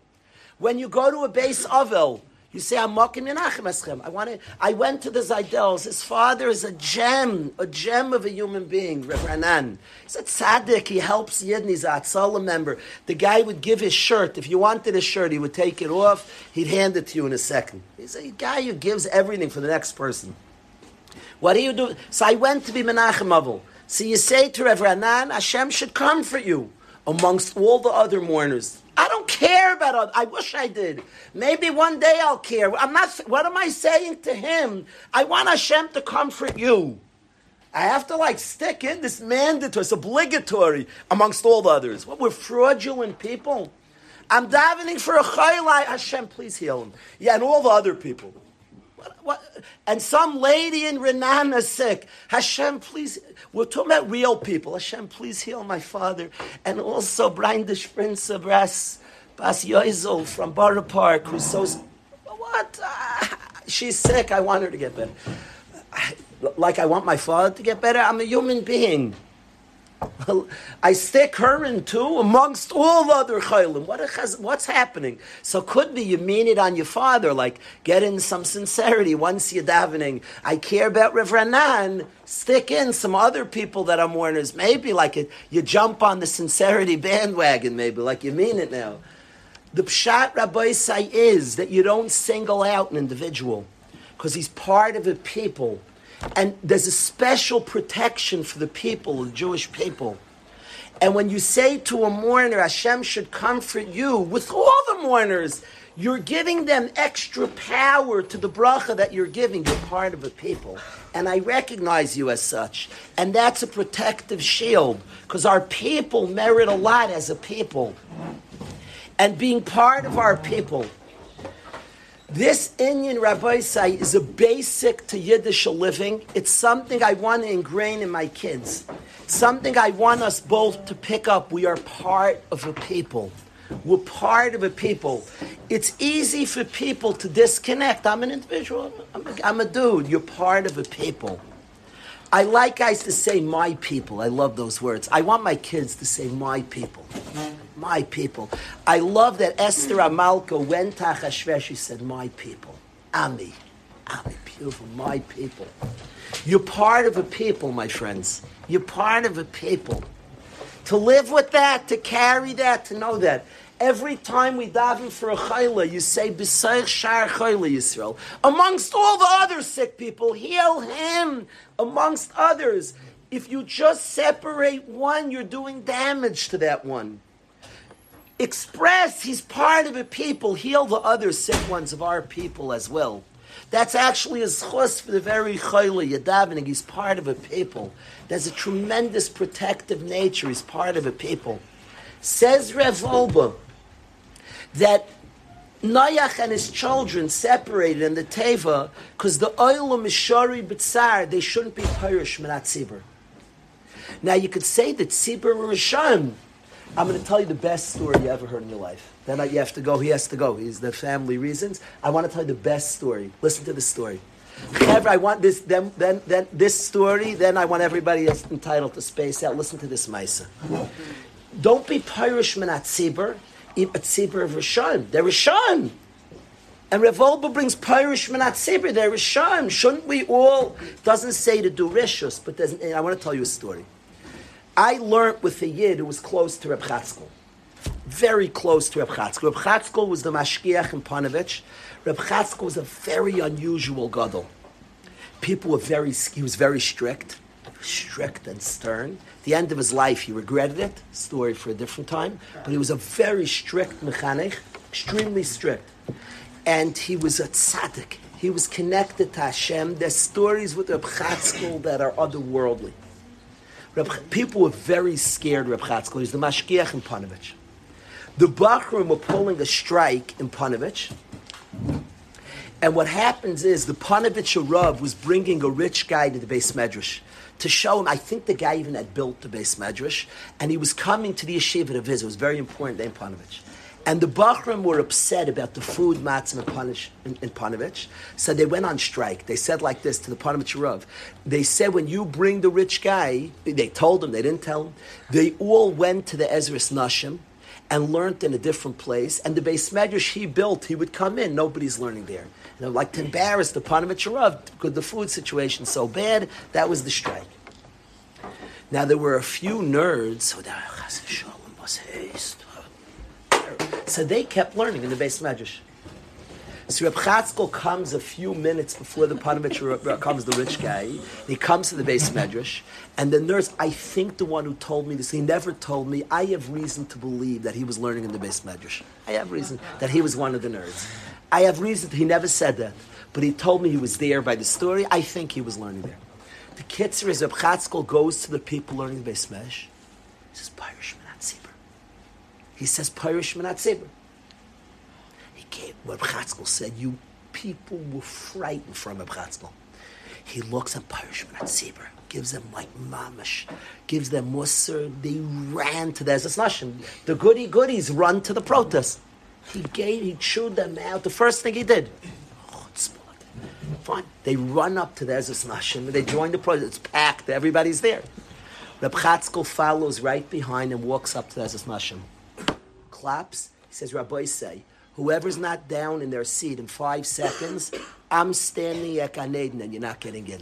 Speaker 1: When you go to a base ovel, you say, I'm mocking Menachem Eschem. I want to, I went to the Zaydels. His father is a gem, a gem of a human being, Rev Ranan. He's a tzaddik. He helps Yidden. He's a Atzala member. The guy would give his shirt. If you wanted a shirt, he would take it off. He'd hand it to you in a second. He's a guy who gives everything for the next person. What do you do? So I went to be Menachem Avel. So you say to Rev Ranan, Hashem should comfort you amongst all the other mourners. I don't care about other. I wish I did. Maybe one day I'll care. I'm not. What am I saying to him? I want Hashem to comfort you. I have to like stick in this mandatory. It's obligatory amongst all the others. What we're fraudulent people. I'm davening for a chaylai. Hashem, please heal him. Yeah, and all the other people. What, what? And some lady in Renan is sick. Hashem, please. We're talking about real people. Hashem, please heal my father. And also Brian the Prince of Bras, Bas Yoizel from Borough Park, who's so. What? Ah, she's sick. I want her to get better. I- Like I want my father to get better. I'm a human being. I stick her in too amongst all the other chaylim. What chaz- what's happening? So could be you mean it on your father, like get in some sincerity once you're davening. I care about Rev Ranan. Stick in some other people that are mourners. Maybe like it, you jump on the sincerity bandwagon. Maybe like you mean it now. The pshat Rabbi say is that you don't single out an individual because he's part of a people. And there's a special protection for the people, the Jewish people. And when you say to a mourner, Hashem should comfort you with all the mourners, you're giving them extra power to the bracha that you're giving. You're part of a people. And I recognize you as such. And that's a protective shield because our people merit a lot as a people. And being part of our people. This Indian Rabbi say is a basic to Yiddish living. It's something I want to ingrain in my kids. Something I want us both to pick up. We are part of a people. We're part of a people. It's easy for people to disconnect. I'm an individual. I'm a, I'm a dude. You're part of a people. I like guys to say my people. I love those words. I want my kids to say my people. My people. I love that Esther Amalka went to. She said, my people. Ami. Ami, beautiful. My people. You're part of a people, my friends. You're part of a people. To live with that, to carry that, to know that. Every time we daven for a chayla, you say b'sayich shar chayla Yisrael. Amongst all the other sick people, heal him. Amongst others, if you just separate one, you're doing damage to that one. Express, he's part of a people. Heal the other sick ones of our people as well. That's actually a schus for the very chayla you're davening. He's part of a people. There's a tremendous protective nature. He's part of a people. Says Reb Wolbe that Noach and his children separated in the Teva because the oil of Mishari B'tzar, they shouldn't be Pirish Minat Tzibur. Now you could say that Tzibur Rishon. I'm going to tell you the best story you ever heard in your life. Then you have to go. He has to go. He's the family reasons. I want to tell you the best story. Listen to the story. However, I want this. Then, then, then this story. Then I want everybody else entitled to space out. Listen to this, Maisa. Don't be Pirish Minat Tzibur. A Tzibur of Rishon. They're Rishon. And Reb Wolbe brings Pirish Minat Tzibur. They're Rishon. Shouldn't we all? Doesn't say to do Rishus, but I want to tell you a story. I learned with a Yid who was close to Reb Chatzkel. Very close to Reb Chatzkel. Reb Chatzkel was the Mashkiach in Panovich. Reb Chatzkel was a very unusual gadol. People were very, he was very strict, strict and stern. At the end of his life, he regretted it. Story for a different time. But he was a very strict mechanech, extremely strict. And he was a tzaddik. He was connected to Hashem. There's stories with Reb Chatzkel that are otherworldly. Reb, people were very scared Reb Chatzkel. He's the Mashkiach in Panovich. The Bachrim were pulling a strike in Panovich. And what happens is the Panovich Rav was bringing a rich guy to the base medrash to show him. I think the guy even had built the base medrash, and he was coming to the yeshiva to visit. It was very important in Panovich. And the Bachrim were upset about the food matzah in, in, in Panovich, so they went on strike. They said like this to the Panovich Rav. They said, when you bring the rich guy, they told him, they didn't tell him, they all went to the Ezras Nashim, and learned in a different place. And the base medrash he built, he would come in. Nobody's learning there. They would like to embarrass the Panovich Rav because the food situation so bad. That was the strike. Now there were a few nerds. So they kept learning in the base medrash. So Reb Chatzkel comes a few minutes before the Panovich uh, comes, the rich guy. He comes to the base medrash, and the nurse, I think the one who told me this, he never told me. I have reason to believe that he was learning in the base medrash. I have reason that he was one of the nerds. I have reason. He never said that, but he told me he was there by the story. I think he was learning there. The kitzer is Reb Chatzkel goes to the people learning the medrash. He says, "Pirish Menat Tzibur." He says, "Pirish Menat Tzibur." gave, what Chatzkel said, you people were frightened from Reb Chatzkel. He looks at Parish Zebra, gives them like mamash, gives them musr. They ran to the Nashim. The goody goodies run to the protest. He gave, he chewed them out. The first thing he did, fine. They run up to the Nashim. They join the protest. It's packed. Everybody's there. Reb Chatzkel follows right behind and walks up to the Nashim. Claps. He says, Rabbi say, Whoever's not down in their seat in five seconds, [coughs] I'm standing at Gan Eden and you're not getting in.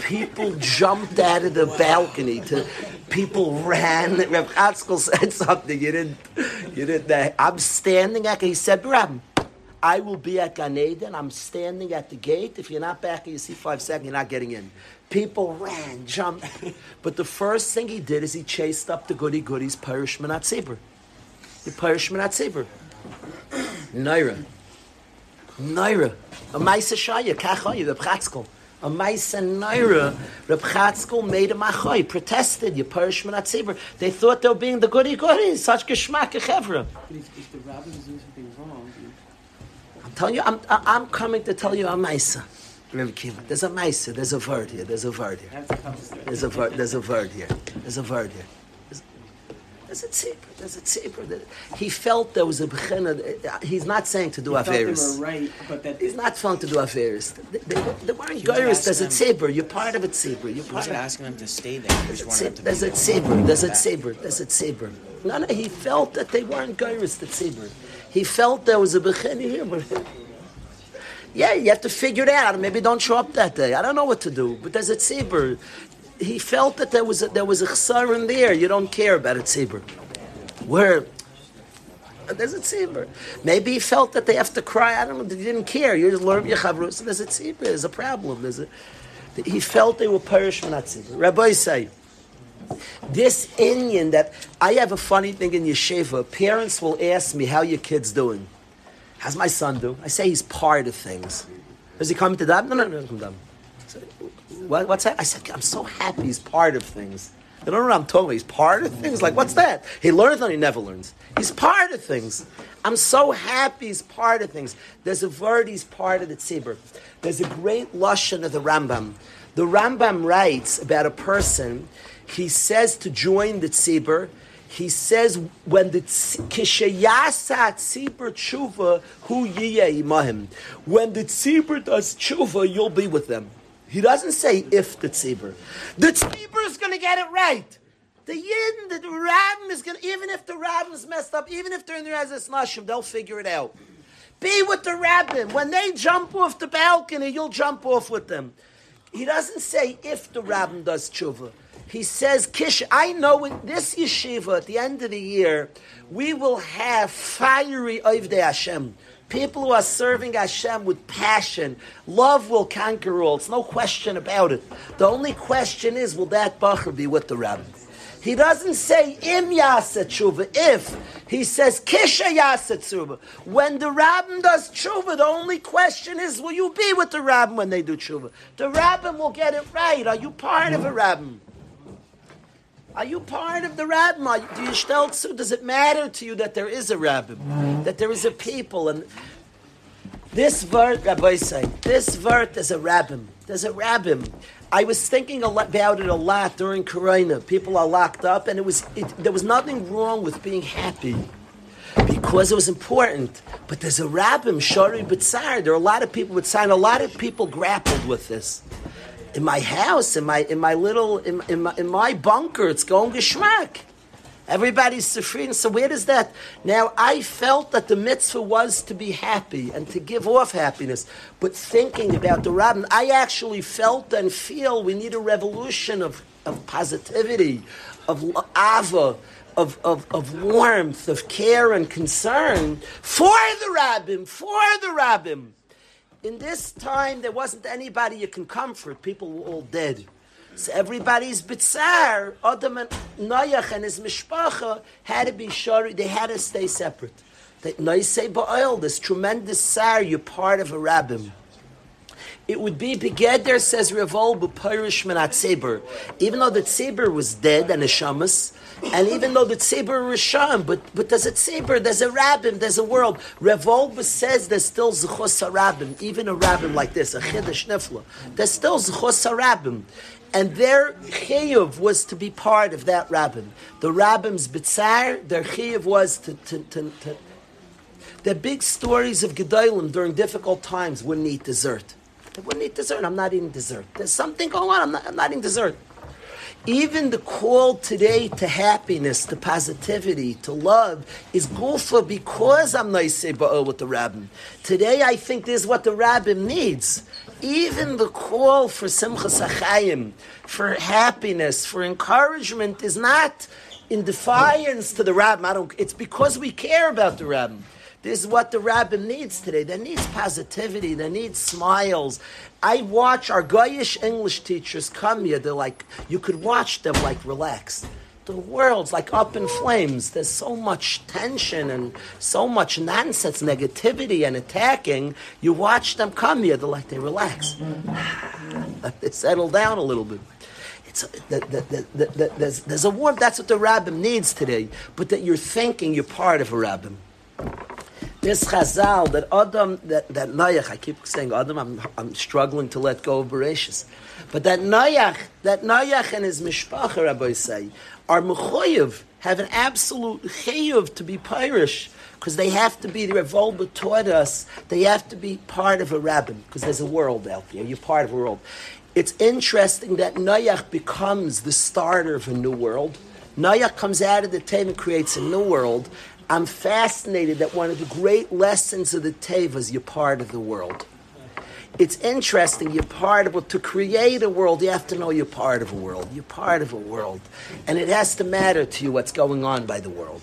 Speaker 1: People jumped out of the balcony. To people ran. Reb Chatzkel said something. You didn't. You didn't. Uh, I'm standing at. He said, Rab, I will be at Gan Eden. I'm standing at the gate. If you're not back in your seat five seconds, you're not getting in. People ran, jumped. But the first thing he did is he chased up the goody goodies, Parish Manat Saber. The Parish Manat Saber. Naira. Naira. A Maisa Shaya, Kachoy, Reb Chatzkel. A Maisa Naira, Reb Chatzkel made a Machoy, protested, you perish Menat Tzibur. They thought they were being the goody goody, such geschmack a chevra.
Speaker 4: If the rabbis doing something wrong,
Speaker 1: I'm telling you, I'm, I'm coming to tell you a Maisa. Reb Kiva, there's a Maisa, there's a word here, there's a word here. There's a word, there's a word here. There's a word here. There's a tzibur. There's a tzibur. He felt there was a bechina. He's not saying to do affairs.
Speaker 4: right, but that
Speaker 1: He's not fun to do affairs. They, they, they weren't goyers. There's a tzibur. You're part of a tzibur. You're
Speaker 4: he
Speaker 1: part
Speaker 4: wasn't
Speaker 1: of.
Speaker 4: asking them to stay there. He just wanted them to
Speaker 1: There's a tzibur. There's a tzibur. There's a tzibur. No, no. He felt that they weren't goyers. The tzibur. He felt there was a bechina here, but. [laughs] Yeah, you have to figure it out. Maybe don't show up that day. I don't know what to do. But there's a tzibur. He felt that there was a, there was a chsar in there. You don't care about a tzibur. Where there's a tzibur. Maybe he felt that they have to cry. I don't know. They didn't care. You just learn your chavrus. There's a tzibur. There's a problem. There's a. He felt they were perish from that tzibur. Rabbi say. This Indian that I have a funny thing in yeshiva. Parents will ask me how your kid's doing. How's my son do? I say he's part of things. Does he come to that? No, no, no, come down. What, what's that? I said I'm so happy he's part of things. You don't know what I'm talking about. He's part of things. Like, what's that? He learns and he never learns. He's part of things. I'm so happy he's part of things. There's a word he's part of the tzibur. There's a great lashon of the Rambam. The Rambam writes about a person. He says to join the tzibur. He says when the kishayasa tzibur tshuva hu yiyeh imahim. When the tzibur does tshuva, you'll be with them. He doesn't say if the tzibur. The tzibur is going to get it right. The yin, the, the rabbin is going to, even if the rabbin's messed up, even if they're in the Rezes Nashim, they'll figure it out. Be with the rabbin. When they jump off the balcony, you'll jump off with them. He doesn't say if the rabbin does tshuva. He says, Kish, I know in this yeshiva at the end of the year, we will have fiery Ovdei Hashem. People who are serving Hashem with passion. Love will conquer all. It's no question about it. The only question is, will that bacher be with the rabbin? He doesn't say im yasa tshuva, if. He says kisha yasa tshuva. When the rabbin does tshuva, the only question is, will you be with the rabbin when they do tshuva? The rabbin will get it right. Are you part of a rabbin? Are you part of the you- Do you stelzu? Does it matter to you that there is a rabbin, that there is a people, and this vert, Rabbi say, this vert is a rabbin. There's a rabbin. I was thinking about it a lot during Corona. People are locked up, and it was it, there was nothing wrong with being happy because it was important. But there's a rabbin, Shari B'tzar. There are a lot of people with and a lot of people grappled with this. In my house, in my in my little in, in, my, in my bunker, it's going geschmack. Everybody's suffering. So where does that? Now I felt that the mitzvah was to be happy and to give off happiness, but thinking about the rabbin, I actually felt and feel we need a revolution of of positivity, of ava, of, of, of warmth, of care and concern for the rabbin, for the rabbin. In this time, there wasn't anybody you can comfort. People were all dead. So everybody's bitzar, Adam and Noach and his mishpacha had to be shari. They had to stay separate. They, Noisei ba'oil, this tremendous sar, you're part of a rabbin. It would be begeder, says Revol, b'pirish menat tzeber. Even though the tzeber was dead and a shamas, and even though the tzeber sham, but but there's a tzeber, there's a rabbin, there's a world. Revol says there's still zechus rabbin, even a rabbin like this, a chiddush nifla. There's still zechus rabbin. And their chiyuv was to be part of that rabbin. The rabbin's bitzar, their chiyuv was to, to, to, to the big stories of Gedolim during difficult times wouldn't eat dessert. They wouldn't eat dessert. I'm not eating dessert. There's something going on. I'm not, I'm not eating dessert. Even the call today to happiness, to positivity, to love is gufa because I'm nice ba'ol with the rabbin. Today I think this is what the rabbin needs. Even the call for simchas achayim, for happiness, for encouragement is not in defiance to the rabbin. I don't, it's because we care about the rabbin. This is what the rabbin needs today. They needs positivity. They need smiles. I watch our Goyish English teachers come here. They're like, you could watch them like relaxed. The world's like up in flames. There's so much tension and so much nonsense, negativity and attacking. You watch them come here. They're like, they relax. Ah, they settle down a little bit. It's the, the, the, the, the, there's, there's a warmth. That's what the rabbin needs today. But that you're thinking you're part of a rabbin this Chazal that Adam that that Noach I keep saying Adam I'm I'm struggling to let go of Bereshis, but that Noach that Noach and his mishpacha Rabbi say are mechoyev have an absolute chayuv to be pirish because they have to be the Reb Wolbe taught us they have to be part of a rabbin because there's a world out there you're part of a world. It's interesting that Noach becomes the starter of a new world. Noach comes out of the Teva and creates a new world. I'm fascinated that one of the great lessons of the Teva is you're part of the world. It's interesting, you're part of. To create a world, you have to know you're part of a world. You're part of a world. And it has to matter to you what's going on by the world.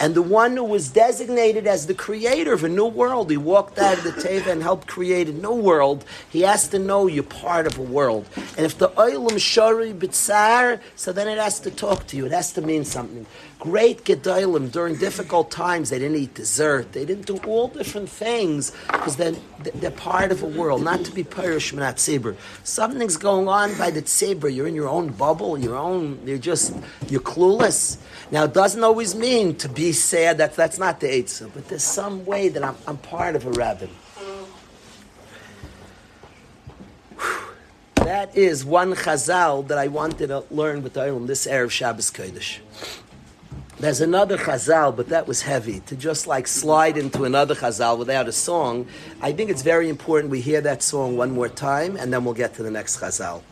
Speaker 1: And the one who was designated as the creator of a new world, he walked out of the Teva and helped create a new world. He has to know you're part of a world. And if the Oilam Shari Bitsar, so then it has to talk to you. It has to mean something. Great Gedolim during difficult times, they didn't eat dessert. They didn't do all different things because then they're part of a world, not to be Pirish Manat Tzibur. Something's going on by the Tzibur. You're in your own bubble, your own, you're just, you're clueless. Now, it doesn't always mean to be sad. That's, that's not the Eitzah. But there's some way that I'm, I'm part of a rabbin. That is one chazal that I wanted to learn with the Olam this Erev Shabbos Kodesh. There's another chazal, but that was heavy. To just like slide into another chazal without a song, I think it's very important we hear that song one more time, and then we'll get to the next chazal.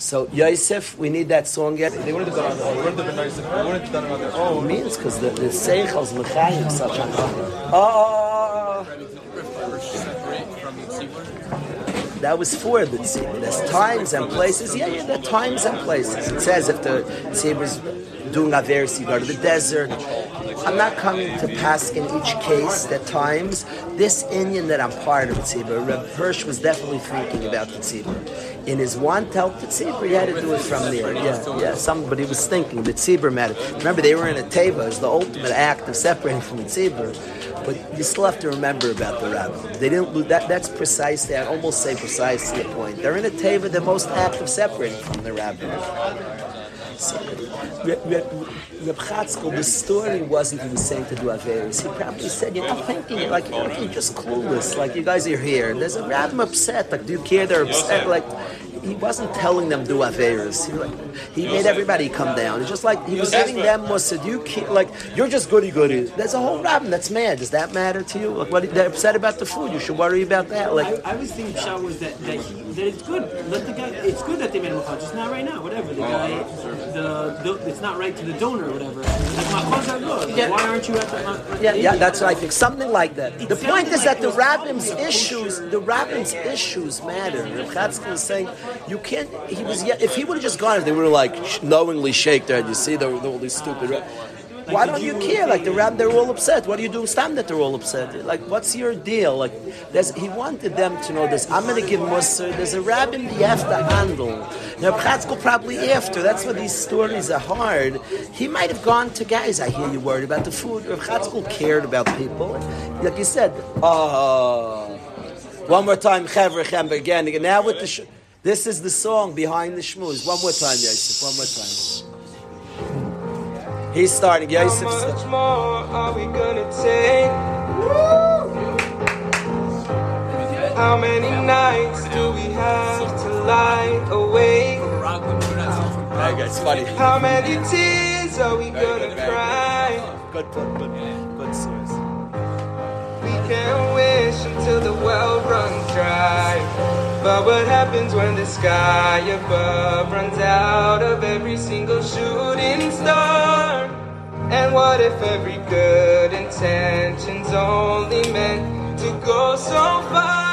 Speaker 1: So Yosef, we need that song yet.
Speaker 6: They wouldn't have done it. Have been nice. They wouldn't have done it on their own.
Speaker 1: means because the, the seichel's mechayim such oh that was for the tzibur. There's times and places. Yeah, yeah, there are times and places. It says if the tzibur's doing averis, you go to the desert. I'm not coming to pass in each case. There times this Indian that I'm part of the tzibur. Reb Hirsch was definitely thinking about the tzibur. In his one the tzibur, he had to do it from there. Yeah, yeah. Somebody was thinking the tzibur mattered. Remember, they were in a teva. It's the ultimate act of separating from the tzibur. But you still have to remember about the rabbi. They didn't lose that. That's precisely. I almost say precisely the point. They're in a teva. They're most act of separating from the rabbi. Reb Reb the story wasn't was saying to do Averis. He probably said, you're not thinking, like, you're, just clueless. Like, you guys are here. There's a rabbi upset. Like, do you care they're upset? Like, he wasn't telling them do Averis. He, like, he made everybody come down. It's just like, he was giving them Musa, you care, like, you're just goody goody. There's a whole rabbi that's mad. Does that matter to you? Like, what, they're upset about the food. You should worry about that. Like,
Speaker 7: I was thinking Pshat was that, that, he, that it's good. Let the guy. It's good that they made a just not right now. Whatever the guy, the, the it's not right to the donor or whatever. Like machos are good. Like,
Speaker 1: Yeah.
Speaker 7: Why aren't you at the?
Speaker 1: Yeah, yeah, that's what I think. Something like that. The point is
Speaker 7: like
Speaker 1: that the
Speaker 7: was
Speaker 1: rabbin's issues, the rabbin's issues matter. Reb is saying you can't. He was. If he would have just gone, if they would have like knowingly shake their head. You see, they're, they're all these stupid. Rab- Why don't you care? Like the rab, they're all upset. What are you doing? Stop that they're all upset. Like, what's your deal? Like, he wanted them to know this. I'm going to give Musar. There's a rabbin you have to handle. Now, Chatzkel probably after. That's why these stories are hard. He might have gone to guys. I hear you worried about the food. Chatzkel cared about people. Like you said, oh. One more time, again. again. Now with the, sh- this is the song behind the shmooze. One more time, Yosef. One more time. He's starting.
Speaker 3: How
Speaker 1: Yosef.
Speaker 3: much more are we gonna take? How many nights do we have to lie awake?
Speaker 1: That guy's funny.
Speaker 3: How many tears are we gonna cry?
Speaker 1: Good, good, good, good source.
Speaker 3: We can wish until the well runs dry. But what happens when the sky above runs out of every single shooting star? And what if every good intention's only meant to go so far?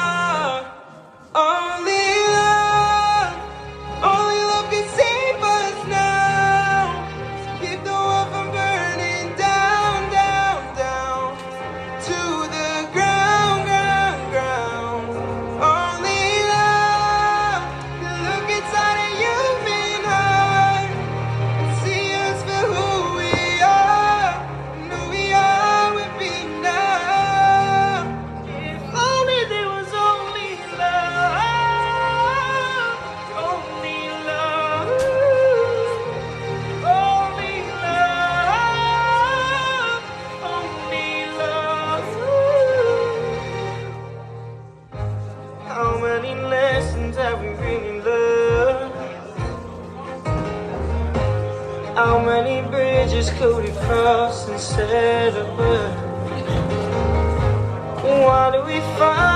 Speaker 3: Cross instead of burn? Why do we find